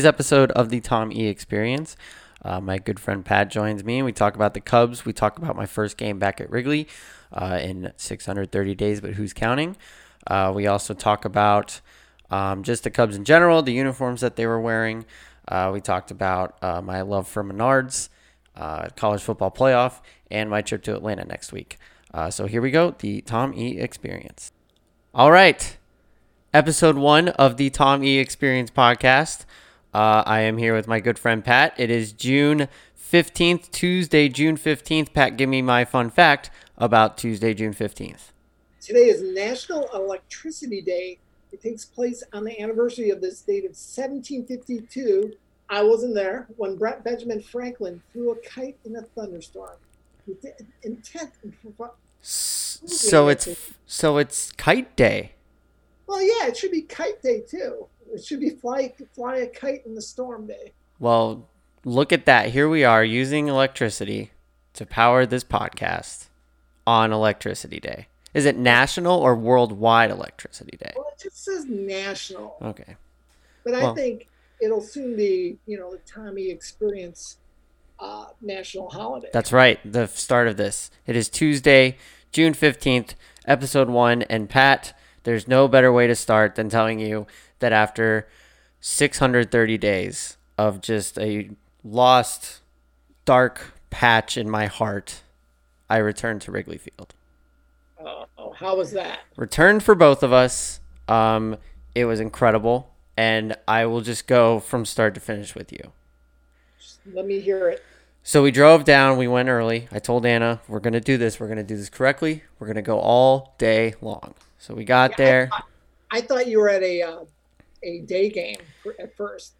Today's episode of the Tom E Experience. Uh, my good friend Pat joins me, and we talk about the Cubs. We talk about my first game back at Wrigley uh, in 630 days, but who's counting? Uh, we also talk about um, just the Cubs in general, the uniforms that they were wearing. Uh, we talked about uh, my love for Menards, uh, college football playoff, and my trip to Atlanta next week. so here we go, the Tom E Experience. All right, episode one of the Tom E Experience podcast. Uh, I am here with my good friend Pat. It is June 15th, Tuesday, June 15th. Pat, give me my fun fact about Tuesday, June 15th. Today is National Electricity Day. It takes place on the anniversary of this date of 1752. I wasn't there when Brett Benjamin Franklin threw a kite in a thunderstorm. Intent. So it's so it's kite day. Well, yeah, it should be kite day too. It should be fly fly a kite in the storm day. Well, look at that. Here we are using electricity to power this podcast on Electricity Day. Is it national or worldwide Electricity Day? Well, it just says national. Okay. But well, I think it'll soon be, you know, the Tommy Experience uh, national holiday. That's right. The start of this. It is Tuesday, June 15th, episode one. And Pat, there's no better way to start than telling you that after 630 days of just a lost, dark patch in my heart, I returned to Wrigley Field. Oh, how was that? Returned for both of us. Um, it was incredible, and I will just go from start to finish with you. let me hear it. So we drove down. We went early. I told Anna, we're going to do this. We're going to do this correctly. We're going to go all day long. So we got yeah, there. I thought, I thought, you were at a uh, a day game for, at first.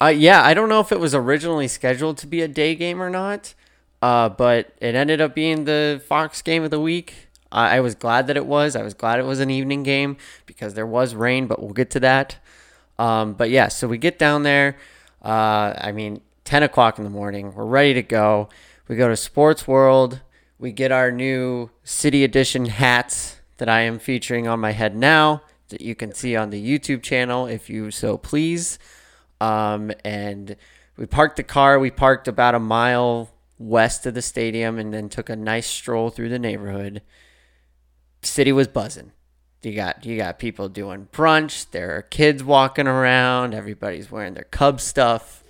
Uh, yeah, I don't know if it was originally scheduled to be a day game or not, uh, but it ended up being the Fox game of the week. I was glad that it was. I was glad it was an evening game because there was rain, but we'll get to that. Um, but yeah, so we get down there. Uh, I mean, 10 o'clock in the morning. We're ready to go. We go to Sports World. We get our new City Edition hats that I am featuring on my head now that you can see on the YouTube channel if you so please. Um, and we parked the car. We parked about a mile west of the stadium and then took a nice stroll through the neighborhood. City was buzzing. You got you got people doing brunch. There are kids walking around. Everybody's wearing their Cub stuff.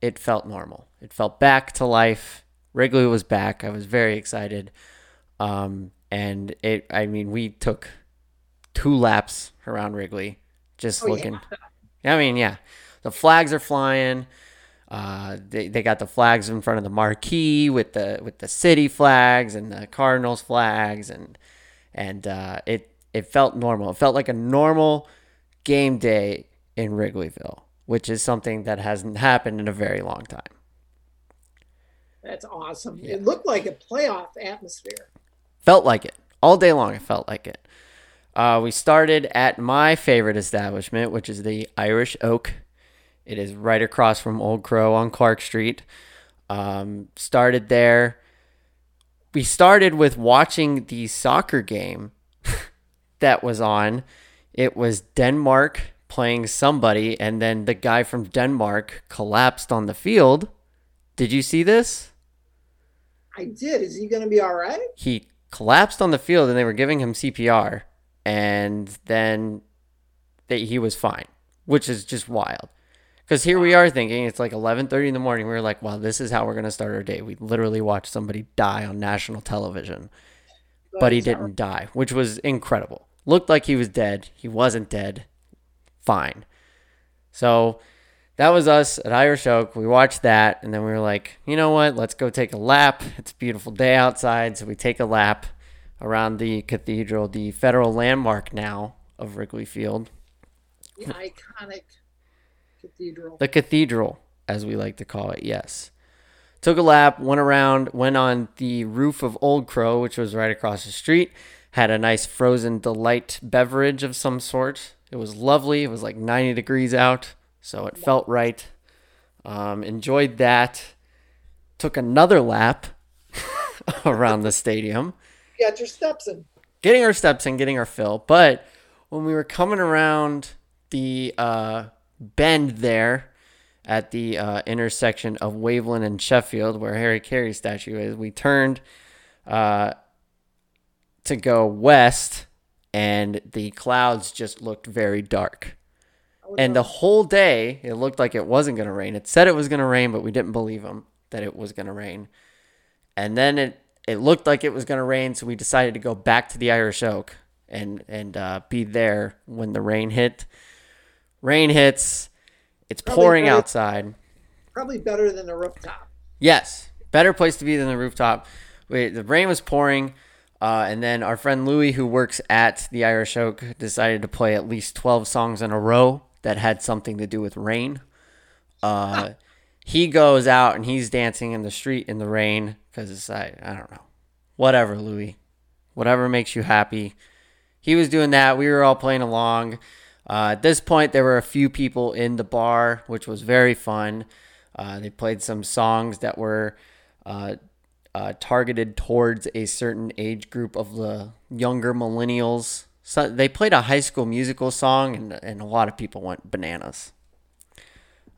It felt normal. It felt back to life. Wrigley was back. I was very excited. Um, and it. I mean, we took two laps around Wrigley, just oh, looking. Yeah. I mean, yeah, the flags are flying. Uh, they, they got the flags in front of the marquee with the with the city flags and the Cardinals flags and and uh, it it felt normal. It felt like a normal game day in Wrigleyville, which is something that hasn't happened in a very long time. That's awesome. Yeah. It looked like a playoff atmosphere. Felt like it all day long. It felt like it. Uh, we started at my favorite establishment, which is the Irish Oak. It is right across from Old Crow on Clark Street. Um, started there. We started with watching the soccer game that was on. It was Denmark playing somebody, and then the guy from Denmark collapsed on the field. Did you see this? I did. Is he going to be all right? He collapsed on the field, and they were giving him CPR and then that he was fine, which is just wild. Because here we are thinking it's like 11:30 in the morning. We are like, "Wow, this is how we're gonna start our day." We literally watched somebody die on national television, but he didn't die, which was incredible. Looked like he was dead. He wasn't dead. Fine. So that was us at Irish Oak. We watched that, and then we were like, you know what? Let's go take a lap. It's a beautiful day outside, so we take a lap around the cathedral, the federal landmark now of Wrigley Field. The iconic cathedral. The cathedral, as we like to call it, yes. Took a lap, went around, went on the roof of Old Crow, which was right across the street. Had a nice frozen delight beverage of some sort. It was lovely. It was like 90 degrees out, so it felt right. Um, enjoyed that. Took another lap around the stadium got your steps in. Getting our steps in, getting our fill. But when we were coming around the uh, bend there at the uh, intersection of Waveland and Sheffield, where Harry Caray statue is. We turned uh, to go west, and the clouds just looked very dark. And the whole day, it looked like it wasn't going to rain. It said it was going to rain, but we didn't believe them that it was going to rain. And then it, it looked like it was going to rain, so we decided to go back to the Irish Oak and and uh, be there when the rain hit. Rain hits. It's Probably pouring better- outside. Probably better than the rooftop. Yes, better place to be than the rooftop. Wait, the rain was pouring, uh, and then our friend Louis, who works at the Irish Oak, decided to play at least twelve songs in a row that had something to do with rain. Uh, he goes out and he's dancing in the street in the rain because I I don't know, whatever Louis, whatever makes you happy. He was doing that. We were all playing along. Uh, at this point, there were a few people in the bar, which was very fun. Uh, they played some songs that were uh, uh, targeted towards a certain age group of the younger millennials. So they played a high school musical song, and, and a lot of people went bananas.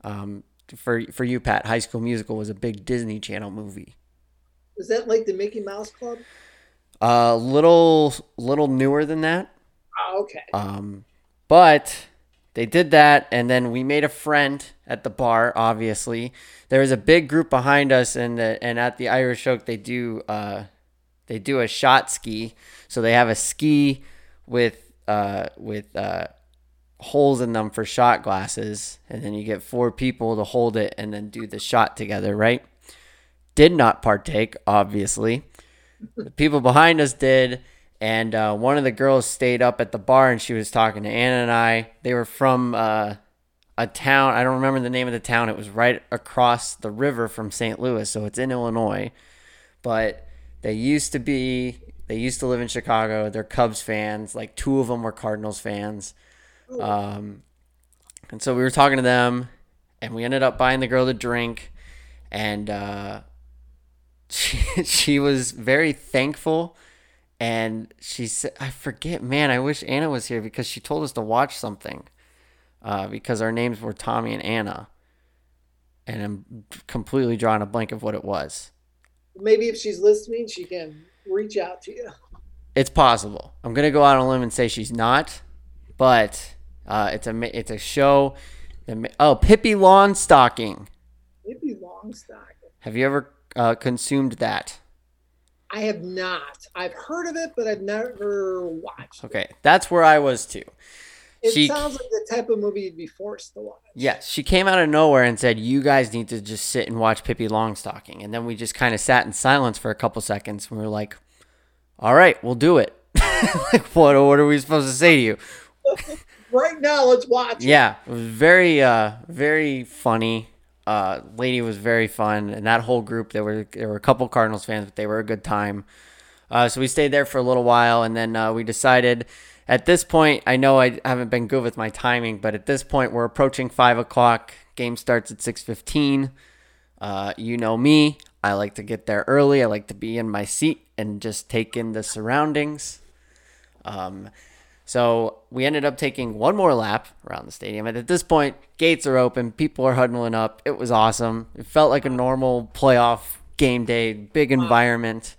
Um, for for you, Pat, High School Musical was a big Disney Channel movie. Is that like the Mickey Mouse Club? A uh, little little newer than that. Oh, okay. Um, but they did that, and then we made a friend at the bar. Obviously, there was a big group behind us, and the, and at the Irish Oak they do uh, they do a shot ski. So they have a ski with uh, with uh, holes in them for shot glasses, and then you get four people to hold it and then do the shot together. Right? Did not partake, obviously. The people behind us did, and uh, one of the girls stayed up at the bar and she was talking to Anna and I. They were from uh, a town. I don't remember the name of the town. It was right across the river from St. Louis, so it's in Illinois. But they used to be. They used to live in Chicago. They're Cubs fans. Like two of them were Cardinals fans. Um, and so we were talking to them, and we ended up buying the girl a drink, and uh, she she was very thankful and she said i forget man i wish anna was here because she told us to watch something uh, because our names were tommy and anna and i'm completely drawing a blank of what it was Maybe if she's listening, she can reach out to you. it's possible i'm gonna go out on a limb and say she's not but uh, it's a it's a show oh Pippi Longstocking Maybe Longstock. have you ever uh, consumed that I have not. I've heard of it, but I've never watched. it. okay that's where i was too It she- sounds like the type of movie you'd be forced to watch. Yes, she came out of nowhere and said, "You guys need to just sit and watch Pippi Longstocking." And then we just kind of sat in silence for a couple seconds. And we were like, "All right, we'll do it." like, what? What are we supposed to say to you? Right now, let's watch. Yeah, very, uh, very funny. Uh, lady was very fun, and that whole group. There were there were a couple Cardinals fans, but they were a good time. Uh, so we stayed there for a little while, and then uh, we decided. At this point, I know I haven't been good with my timing, but at this point, we're approaching five o'clock. Game starts at six fifteen. Uh, you know me. I like to get there early. I like to be in my seat and just take in the surroundings. Um, so we ended up taking one more lap around the stadium. And at this point, gates are open. People are huddling up. It was awesome. It felt like a normal playoff game day, big environment.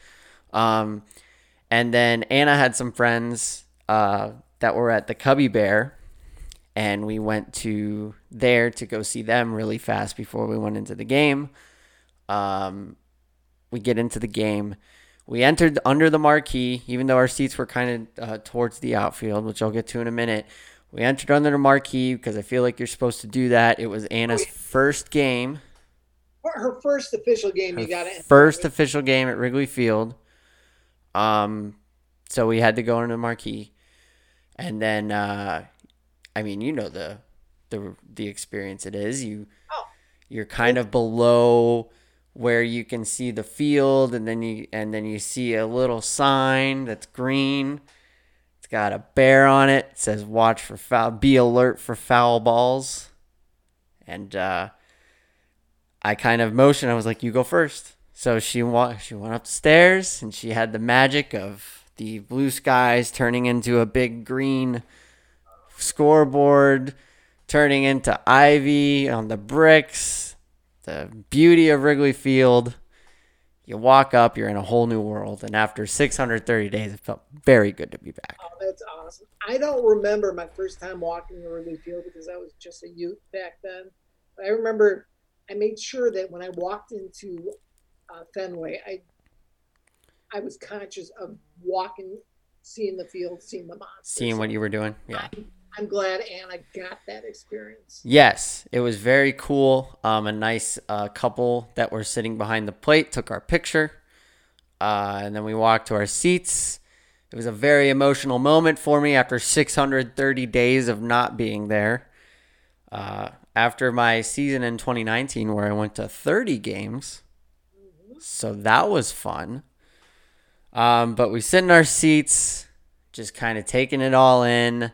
Um, and then Anna had some friends uh, that were at the Cubby Bear. And we went to there to go see them really fast before we went into the game. Um, we get into the game. We entered under the marquee, even though our seats were kind of uh, towards the outfield, which I'll get to in a minute. We entered under the marquee because I feel like you're supposed to do that. It was Anna's first game, Her- first official game, you got it. first official game at Wrigley Field. Um, so we had to go under the marquee, and then uh, I mean, you know the the the experience it is. You Oh. you're kind of below where you can see the field, and then you and then you see a little sign that's green. It's got a bear on it. It says "Watch for foul. Be alert for foul balls." And uh, I kind of motioned. I was like, "You go first. So she wa- she went upstairs, and she had the magic of the blue skies turning into a big green scoreboard, turning into ivy on the bricks, the beauty of Wrigley Field. You walk up, you're in a whole new world. And after 630 days, it felt very good to be back. Oh, that's awesome. I don't remember my first time walking the Wrigley Field because I was just a youth back then. But I remember I made sure that when I walked into uh, Fenway, I I was conscious of walking, seeing the field, seeing the monsters. Seeing what you were doing. Yeah. I'm, I'm glad Anna got that experience. Yes, it was very cool. Um, a nice uh, couple that were sitting behind the plate took our picture, uh, and then we walked to our seats. It was a very emotional moment for me after 630 days of not being there. Uh, after my season in 2019, where I went to 30 games, so that was fun. Um, but we sit in our seats, just kind of taking it all in.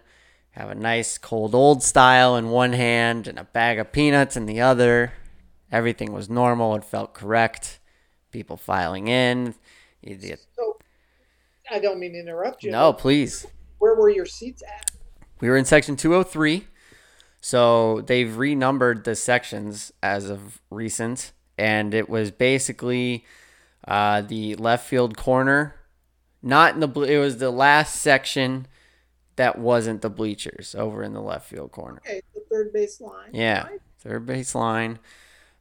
Have a nice cold old style in one hand and a bag of peanuts in the other. Everything was normal. It felt correct. People filing in. So, I don't mean to interrupt you. No, please. Where were your seats at? We were in section 203. So they've renumbered the sections as of recent. And it was basically uh, the left field corner. Not in the blue. It was the last section that wasn't the bleachers over in the left field corner. Okay, the third base line. Yeah, Right. third base line.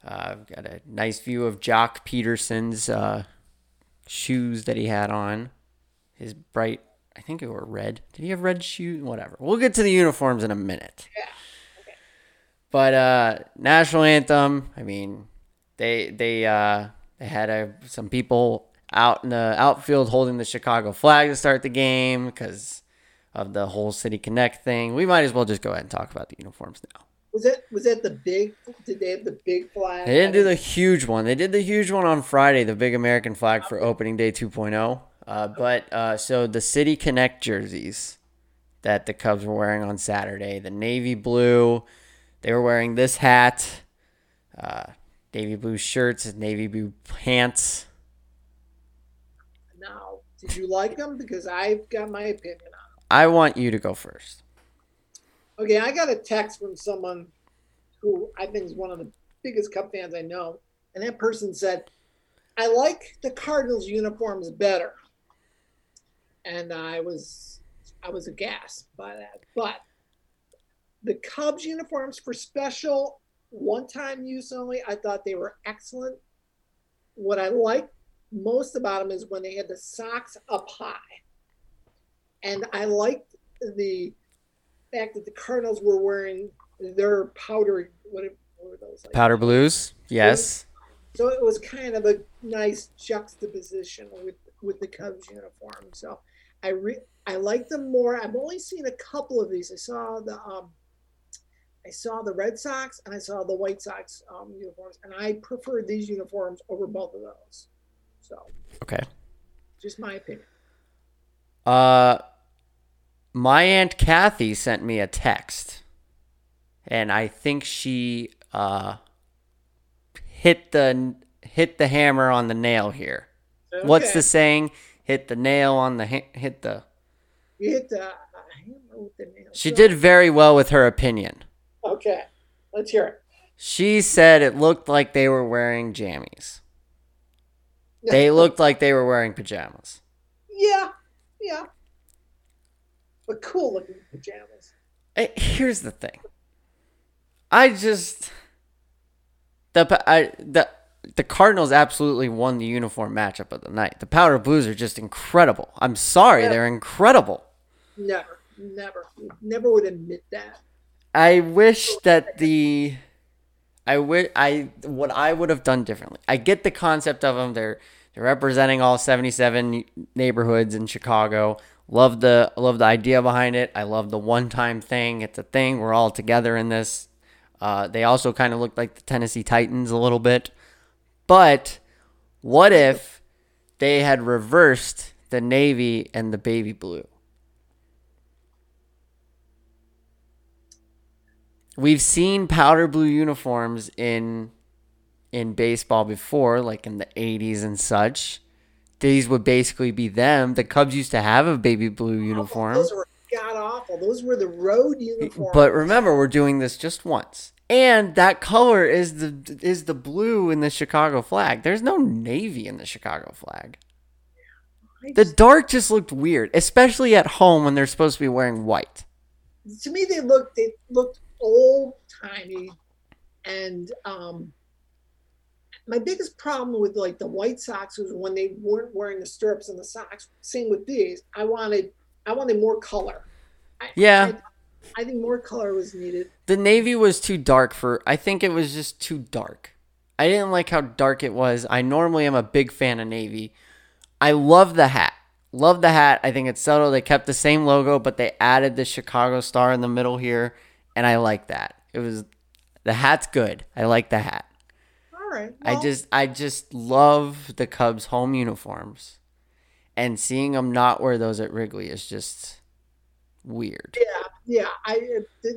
Uh, I've got a nice view of Joc Pederson's uh, shoes that he had on. His bright, I think it were red. Did he have red shoes? Whatever. We'll get to the uniforms in a minute. Yeah. Okay. But uh, national anthem. I mean, they they uh, they had a, some people out in the outfield holding the Chicago flag to start the game because of the whole City Connect thing. We might as well just go ahead and talk about the uniforms now. Was it was that the big? Did they have the big flag? They didn't do the huge one. They did the huge one on Friday, the big American flag for opening day 2.0. Uh, but uh, so the City Connect jerseys that the Cubs were wearing on Saturday, the navy blue, they were wearing this hat, uh, navy blue shirts, navy blue pants. Now, did you like them? Because I've got my opinion on. I want you to go first. Okay, I got a text from someone who I think is one of the biggest Cub fans I know, and that person said, "I like the Cardinals uniforms better," and I was I was aghast by that, but the Cubs uniforms for special one-time use only, I thought they were excellent. What I liked most about them is when they had the socks up high, and I liked the fact that the Cardinals were wearing their powder. What, what were those? Like? Powder blues, yes. So it was kind of a nice juxtaposition with with the Cubs uniform. So I re- I like them more. I've only seen a couple of these. I saw the um, I saw the Red Sox and I saw the White Sox um, uniforms, and I prefer these uniforms over both of those. So Okay. just my opinion. Uh, my aunt Kathy sent me a text, and I think she uh hit the hit the hammer on the nail here. What's the saying? Hit the nail on the hit the. You hit the. Don't know what the name. She did very well with her opinion. Okay, let's hear it. She said it looked like they were wearing jammies. They looked like they were wearing pajamas. Yeah, yeah. But cool looking pajamas. Here's the thing. I just the I, the the Cardinals absolutely won the uniform matchup of the night. The Powder Blues are just incredible. I'm sorry, Yeah. they're incredible. Never, never, never would admit that. I wish that the I wi- I what I would have done differently. I get the concept of them. They're they're representing all 77 neighborhoods in Chicago. Love the love the idea behind it. I love the one time thing. It's a thing. We're all together in this. Uh, they also kind of look like the Tennessee Titans a little bit. But what if they had reversed the navy and the baby blue? We've seen powder blue uniforms in in baseball before, like in the 80s and such. These would basically be them. The Cubs used to have a baby blue uniform. Those were god awful. Those were the road uniforms. But remember, we're doing this just once. And that color is the is the blue in the Chicago flag. There's no navy in the Chicago flag. The dark just looked weird, especially at home when they're supposed to be wearing white. to me, they looked they looked old timey, and um, my biggest problem with like the White Sox was when they weren't wearing the stirrups and the socks. Same with these. I wanted I wanted more color. I, Yeah. I, I think more color was needed. The navy was too dark for I think it was just too dark. I didn't like how dark it was. I normally am a big fan of navy. I love the hat. Love the hat. I think it's subtle. They kept the same logo, but they added the Chicago star in the middle here, and I like that. It was the hat's good. I like the hat. All right. I just I just love the Cubs home uniforms. And seeing them not wear those at Wrigley is just weird. yeah yeah. I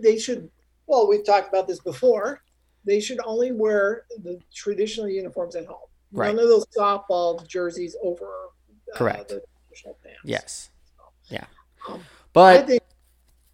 they should. Well, we've talked about this before. They should only wear the traditional uniforms at home. Right. None of those softball jerseys over uh, Correct. the traditional pants. Yes. Yeah. Um, I But think.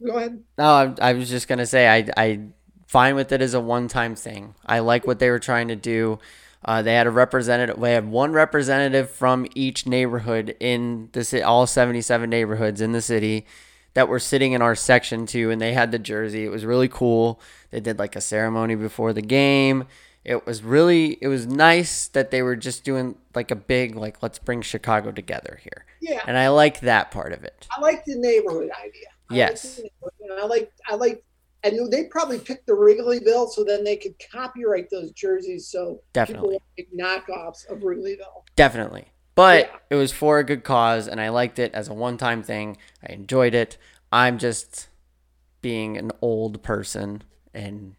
Go ahead. No, I, I was just gonna say I I fine with it as a one time thing. I like what they were trying to do. Uh, they had a representative. They had one representative from each neighborhood in the city, all seventy seven neighborhoods in the city that were sitting in our section too, and they had the jersey. It was really cool. They did like a ceremony before the game. It was really it was nice that they were just doing like a big like let's bring Chicago together here, Yeah, and I like that part of it. I like the neighborhood idea. I Yes. the neighborhood, I like I like and they probably picked the Wrigleyville so then they could copyright those jerseys so Definitely. people make knockoffs of Wrigleyville. Definitely. But Yeah. it was for a good cause and I liked it as a one time thing. I enjoyed it. I'm just being an old person and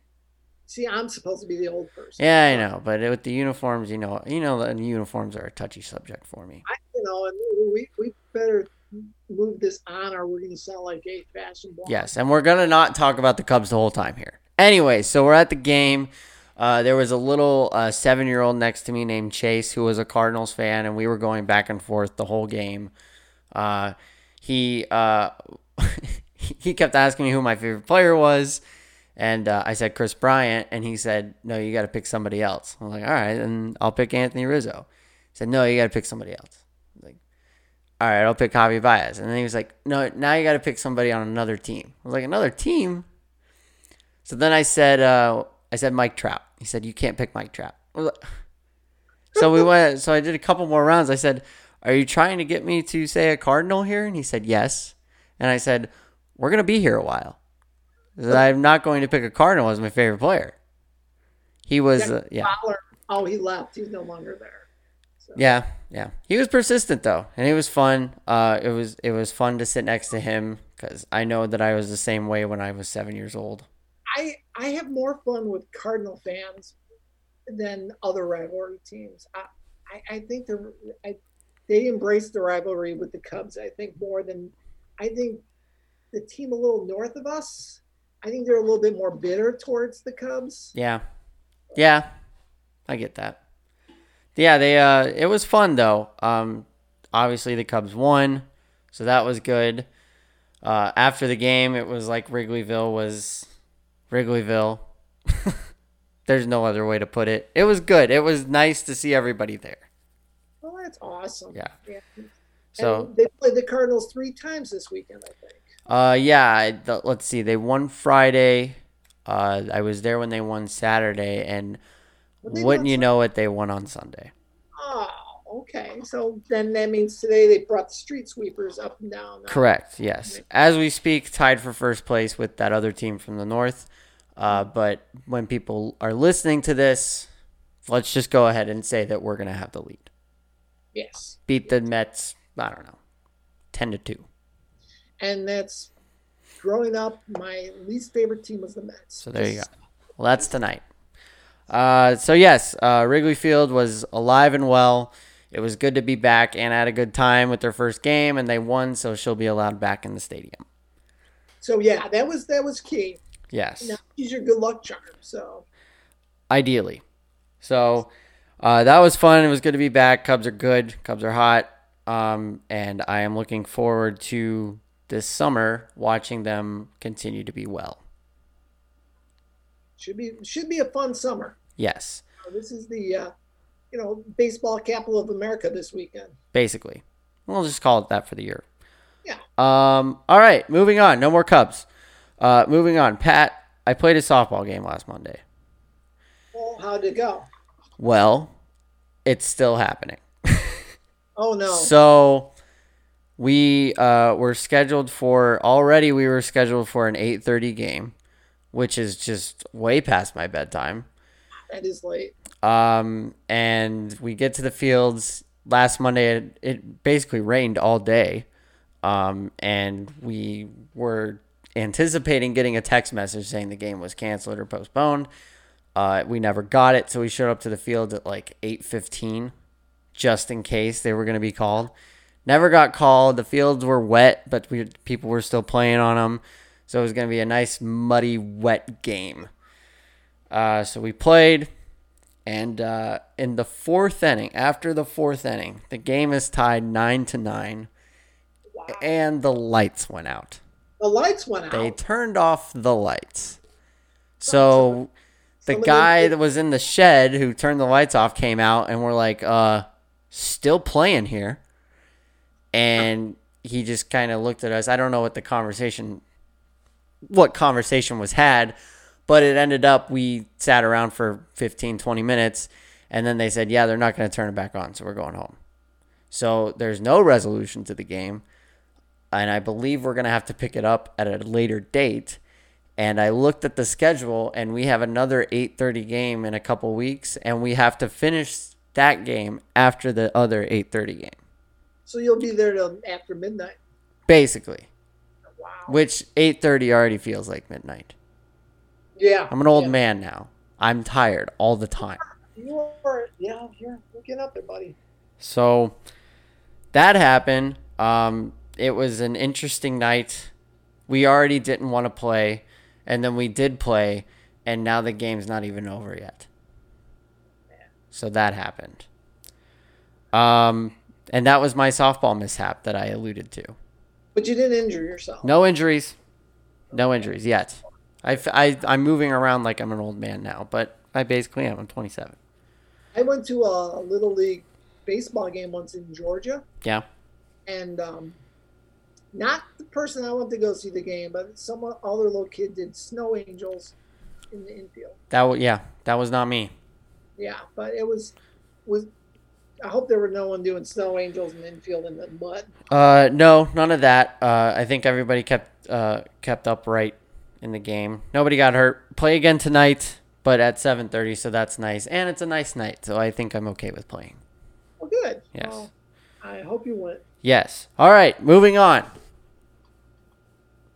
See, I'm supposed to be the old person. yeah, I know, but with the uniforms, you know, you know, the uniforms are a touchy subject for me. I, you know, and we we better move this on, or we're going to sound like a fashion blog. Yes, and we're gonna not talk about the Cubs the whole time here. Anyway, so we're at the game. Uh, there was a little uh, seven-year-old next to me named Chase who was a Cardinals fan, and we were going back and forth the whole game. Uh, he uh, he kept asking me who my favorite player was, and uh, I said Kris Bryant, and he said, "No, you got to pick somebody else." I'm like, "All right, then I'll pick Anthony Rizzo." He said, "No, you got to pick somebody else." All right, I'll pick Javi Baez. And then he was like, no, now you got to pick somebody on another team. I was like, another team? So then I said, uh, I said Mike Trout. He said, you can't pick Mike Trout. I was like- so we went, so I did a couple more rounds. I said, are you trying to get me to say a Cardinal here? And he said, yes. And I said, we're going to be here a while. Said, I'm not going to pick a Cardinal as my favorite player. He was, uh, yeah. Oh, he left. He's no longer there. So, Yeah, yeah. He was persistent though, and it was fun. Uh, it was it was fun to sit next to him because I know that I was the same way when I was seven years old. I I have more fun with Cardinal fans than other rivalry teams. I I, I think they're I, they embrace the rivalry with the Cubs. I think more than I think the team a little north of us. I think they're a little bit more bitter towards the Cubs. Yeah, yeah, I get that. Yeah, they. Uh, it was fun though. Um, obviously the Cubs won, so that was good. Uh, after the game, it was like Wrigleyville was Wrigleyville. There's no other way to put it. It was good. It was nice to see everybody there. Well, that's awesome. Yeah. Yeah. So and they played the Cardinals three times this weekend. I think. Uh, yeah. The- let's see. They won Friday. Uh, I was there when they won Saturday, and wouldn't you Sun- know it, they won on Sunday. Oh, okay. So then that means today they brought the street sweepers up and down. Correct. Yes. As we speak, tied for first place with that other team from the north. Uh, but when people are listening to this, let's just go ahead and say that we're gonna have the lead. Yes. Beat the Mets. I don't know, ten to two. and that's growing up my least favorite team was the Mets. So there you go. Well, that's tonight. Uh, so yes, uh, Wrigley Field was alive and well. It was good to be back. and had a good time with their first game, and they won, so she'll be allowed back in the stadium. So yeah, that was that was key. Yes, Now he's your good luck charm. So ideally. So uh, that was fun. It was good to be back. Cubs are good. Cubs are hot. Um, and I am looking forward to this summer watching them continue to be well. Should be should be a fun summer. Yes, This is the uh, you know baseball capital of America this weekend. basically. We'll just call it that for the year. Yeah. Um. All right, moving on. No more Cubs. Uh, moving on. Pat, I played a softball game last Monday. Well, how'd it go? Well, it's still happening. Oh no. So we uh, were scheduled for already. We were scheduled for an eight thirty game, which is just way past my bedtime. that is late. Um, and we get to the fields last Monday. It, it basically rained all day. Um, and we were anticipating getting a text message saying the game was canceled or postponed. Uh, we never got it, so we showed up to the field at like eight fifteen, just in case they were going to be called. Never got called. The fields were wet, but we people were still playing on them, so it was going to be a nice muddy, wet game. Uh, so we played. And uh, in the fourth inning, after the fourth inning, the game is tied nine to nine, Wow. and the lights went out. The lights went out. They turned off the lights. So the guy that was in the shed who turned the lights off came out, and we're like, "Uh, still playing here." And he just kind of looked at us. I don't know what the conversation, what conversation was had, but it ended up we sat around for 15, 20 minutes, and then they said, "Yeah, they're not going to turn it back on, so we're going home." So there's no resolution to the game and I believe we're gonna have to pick it up at a later date. And I looked at the schedule, and we have another 8:30 game in a couple weeks, and we have to finish that game after the other 8:30 game, so you'll be there till after midnight. basically. Wow. Which 8:30 already feels like midnight. Yeah. I'm an old yeah. man now. I'm tired all the time. You are. Yeah. You're you're getting up there, buddy. So that happened. Um, it was an interesting night. We already didn't want to play, and then we did play, and now the game's not even over yet. So that happened. Um, and that was my softball mishap that I alluded to. But you didn't injure yourself. No injuries. No injuries yet. I, I, I'm moving around like I'm an old man now, but I basically am. I'm 27. I went to a little league baseball game once in Georgia, Yeah. and um, not the person I went to go see the game, but some other little kid did snow angels in the infield. That w- yeah, that was not me. Yeah, but it was was. I hope there were no one doing snow angels in the infield in the mud. Uh, no, none of that. Uh, I think everybody kept uh, kept upright in the game. Nobody got hurt. Play again tonight, but at 7:30, so that's nice. And it's a nice night, so I think I'm okay with playing. Well, good. Yes. Well, I hope you went. Yes. All right, moving on.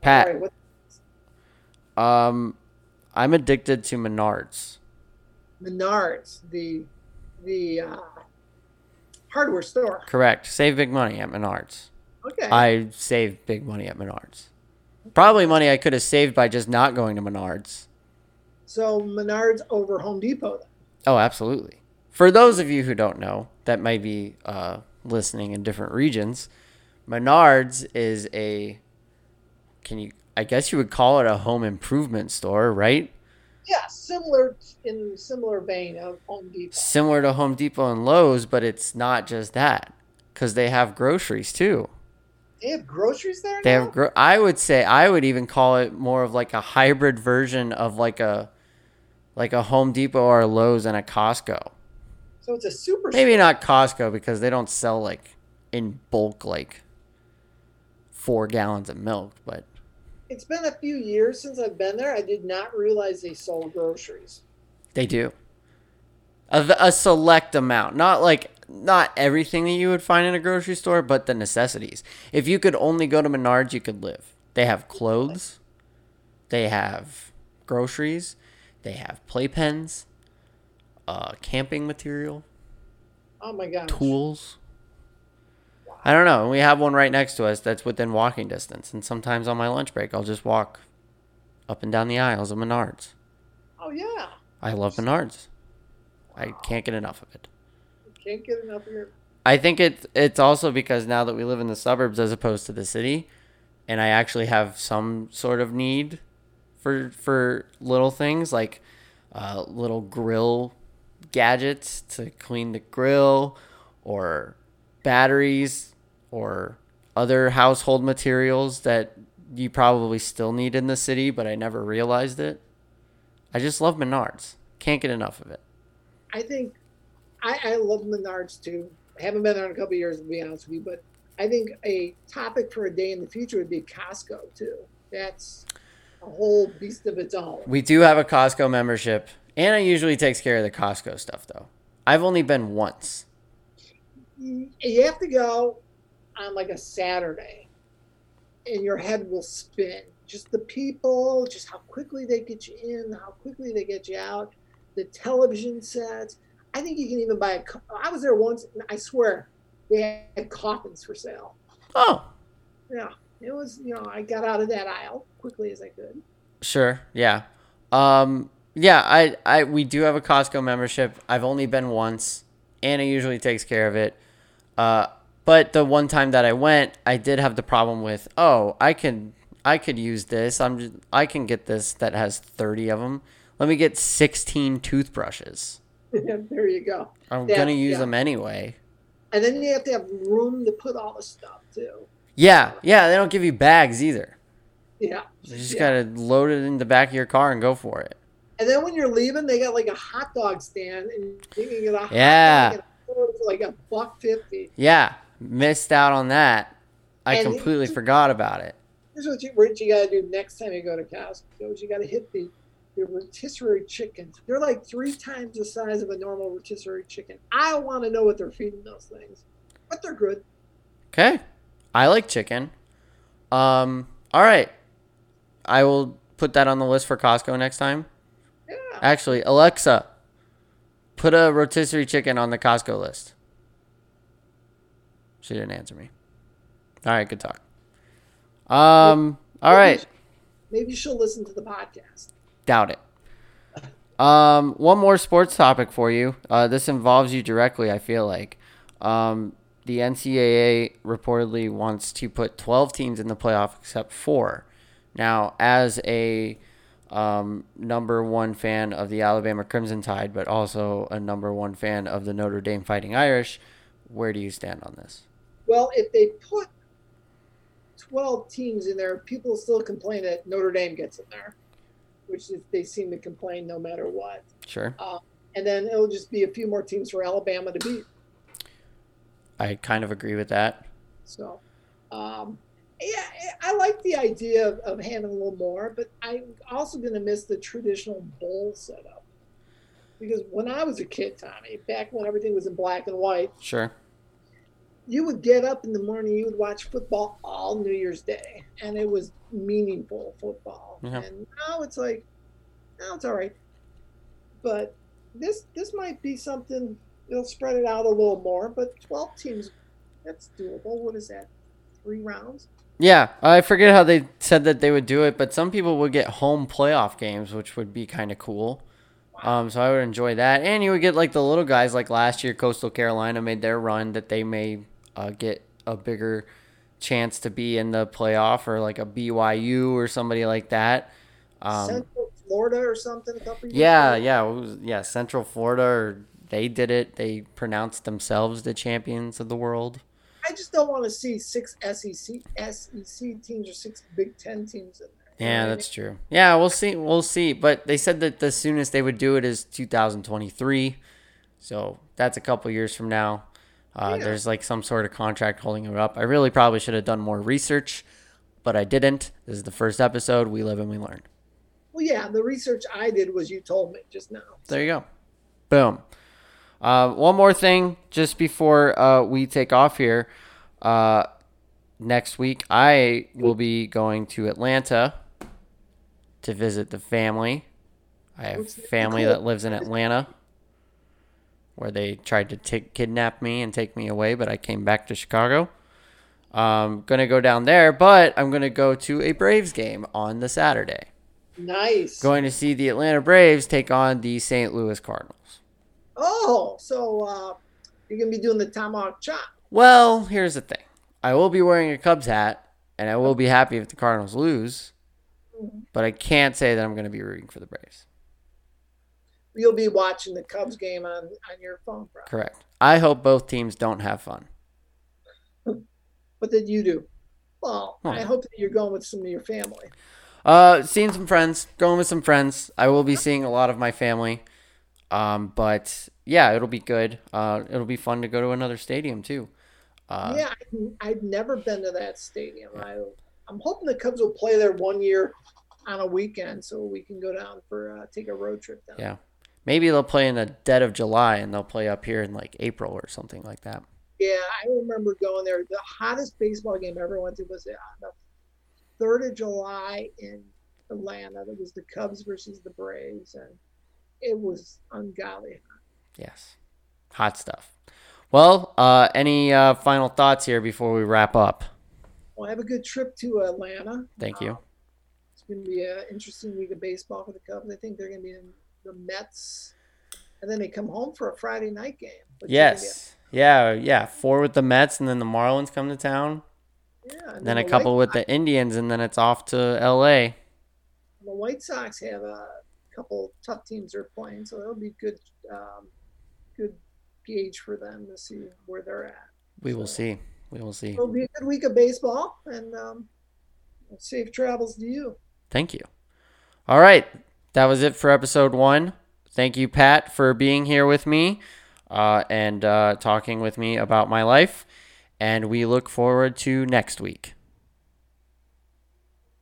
Pat, right, um, I'm addicted to Menards. Menards, the the uh, hardware store. Correct. Save big money at Menards. Okay. I save big money at Menards. Probably money I could have saved by just not going to Menards. so Menards over Home Depot. Then. Oh, absolutely. For those of you who don't know, that might be uh, listening in different regions, Menards is a, can you, I guess you would call it a home improvement store, right? Yeah, similar in similar vein of Home Depot. Similar to Home Depot and Lowe's, but it's not just that, because they have groceries too. They have groceries there. They now? have, gro- I would say, I would even call it more of like a hybrid version of like a, like a Home Depot or a Lowe's and a Costco. So it's a super. Maybe not Costco because they don't sell like in bulk like four gallons of milk, but It's been a few years since I've been there. I did not realize they sold groceries. they do. A, a select amount, not like not everything that you would find in a grocery store, but the necessities. If you could only go to Menards, you could live. They have clothes, they have groceries, they have playpens, uh, camping material, Oh my gosh. tools. I don't know. We have one right next to us that's within walking distance, and sometimes on my lunch break, I'll just walk up and down the aisles of Menards. Oh yeah. I love Menards. I can't get enough of it. Can't get enough of your. I think it it's also because now that we live in the suburbs as opposed to the city, and I actually have some sort of need for for little things like uh, little grill gadgets to clean the grill or batteries or other household materials that you probably still need in the city, but I never realized it. I just love Menards. Can't get enough of it. I think I, I love Menards too. I haven't been there in a couple years to be honest with you, but I think a topic for a day in the future would be Costco too. That's a whole beast of its own. We do have a Costco membership. Anna usually takes care of the Costco stuff though. I've only been once. You have to go on like a Saturday and your head will spin. Just the people, just how quickly they get you in, how quickly they get you out, the television sets. I think you can even buy a. I was there once, and I swear they had coffins for sale. Oh, Yeah, it was. You know, I got out of that aisle quickly as I could. Sure. Yeah. Um. Yeah. I. I. We do have a Costco membership. I've only been once. Anna usually takes care of it. Uh. But the one time that I went, I did have the problem with. Oh, I can. I could use this. I'm. Just, I can get this that has thirty of them. Let me get sixteen toothbrushes. there you go. I'm Yeah, gonna use yeah. them anyway. And then you have to have room to put all the stuff too. Yeah. Yeah. They don't give you bags either. Yeah. You just Yeah. gotta load it in the back of your car and go for it. And then when you're leaving, they got like a hot dog stand, and you can get a hot Yeah. dog it's like a buck fifty. Yeah. Missed out on that. I And- completely forgot about it. Here's what you, what you got to do next time you go to Costco: you got to hit the the rotisserie chickens. They're like three times the size of a normal rotisserie chicken. I want to know what they're feeding those things, but they're good. Okay. I like chicken. Um, all right. I will put that on the list for Costco next time. Yeah. Actually, Alexa, put a rotisserie chicken on the Costco list. She didn't answer me. All right, good talk. Um, all right. Maybe she'll listen to the podcast. Doubt it. Um, one more sports topic for you. Uh, this involves you directly. I feel like um, the NCAA reportedly wants to put 12 teams in the playoff except four. Now, as a um, number one fan of the Alabama Crimson Tide, but also a number one fan of the Notre Dame Fighting Irish, where do you stand on this? Well, if they put 12 teams in there, people still complain that Notre Dame gets in there, which is, they seem to complain no matter what. Sure. And then it'll just be a few more teams for Alabama to beat. I kind of agree with that. So, um, yeah, I like the idea of, of having a little more, but I'm also going to miss the traditional bowl setup. Because when I was a kid, Tommy, back when everything was in black and white, Sure. You would get up in the morning, you would watch football all New Year's Day, and it was meaningful football. Yeah. And now it's like, now it's all right. But this this might be something. They'll spread it out a little more, but 12 teams, that's doable. What is that? Three rounds? Yeah, I forget how they said that they would do it, but some people would get home playoff games, which would be kind of cool. Um, so I would enjoy that, and you would get like the little guys, like last year, Coastal Carolina made their run that they may uh, get a bigger chance to be in the playoff, or like a BYU or somebody like that. Um, Central Florida or something? A couple years yeah, ago? yeah, was, yeah. Central Florida, or they did it. They pronounced themselves the champions of the world. I just don't want to see six SEC SEC teams or six Big Ten teams in there. Yeah, that's true. Yeah, we'll see. We'll see. But they said that the soonest they would do it is 2023. So that's a couple years from now. Uh, Yeah. There's like some sort of contract holding it up. I really probably should have done more research, but I didn't. This is the first episode. We live and we learn. Well, yeah, the research I did was you told me just now. There you go. Boom. Uh, one more thing just before uh, we take off here. Uh, next week, I will be going to Atlanta to visit the family. I have family that lives in Atlanta where they tried to take, kidnap me and take me away, but I came back to Chicago. I'm going to go down there, but I'm going to go to a Braves game on the Saturday. Nice. Going to see the Atlanta Braves take on the St. Louis Cardinals. Oh, so uh, you're gonna be doing the tomahawk chop. Well, here's the thing. I will be wearing a Cubs hat, and I will be happy if the Cardinals lose. Mhm. But I can't say that I'm going to be rooting for the Braves. You'll be watching the Cubs game on on your phone, probably. Correct. I hope both teams don't have fun. What did you do? Well, Huh. I hope that you're going with some of your family. Uh, seeing some friends, going with some friends. I will be seeing a lot of my family. Um, but yeah, it'll be good. Uh, it'll be fun to go to another stadium too. Uh, yeah, I, I've never been to that stadium. I, I'm hoping the Cubs will play there one year on a weekend, so we can go down for uh, take a road trip down. Yeah. Maybe they'll play in the dead of July and they'll play up here in like April or something like that. Yeah, I remember going there. The hottest baseball game I ever went to was on the third of July in Atlanta. That was the Cubs versus the Braves, and it was ungodly. Yes. Hot stuff. Well, uh, any uh, final thoughts here before we wrap up? Well, have a good trip to Atlanta. Thank you. Uh, it's going to be an interesting week of baseball for the Cubs. I think they're going to be in the Mets, and then they come home for a Friday night game. which is gonna be Yes. Yeah, yeah. Four with the Mets and then the Marlins come to town. yeah, Then a the couple White, with the Indians and then it's off to LA. the White Sox have a couple tough teams they're playing, so it'll be good, um, good gauge for them to see where they're at. We will see. We will see. It'll be a good week of baseball, and um, safe travels to you. Thank you. All right. That was it for episode one. Thank you, Pat, for being here with me uh, and uh, talking with me about my life. And we look forward to next week.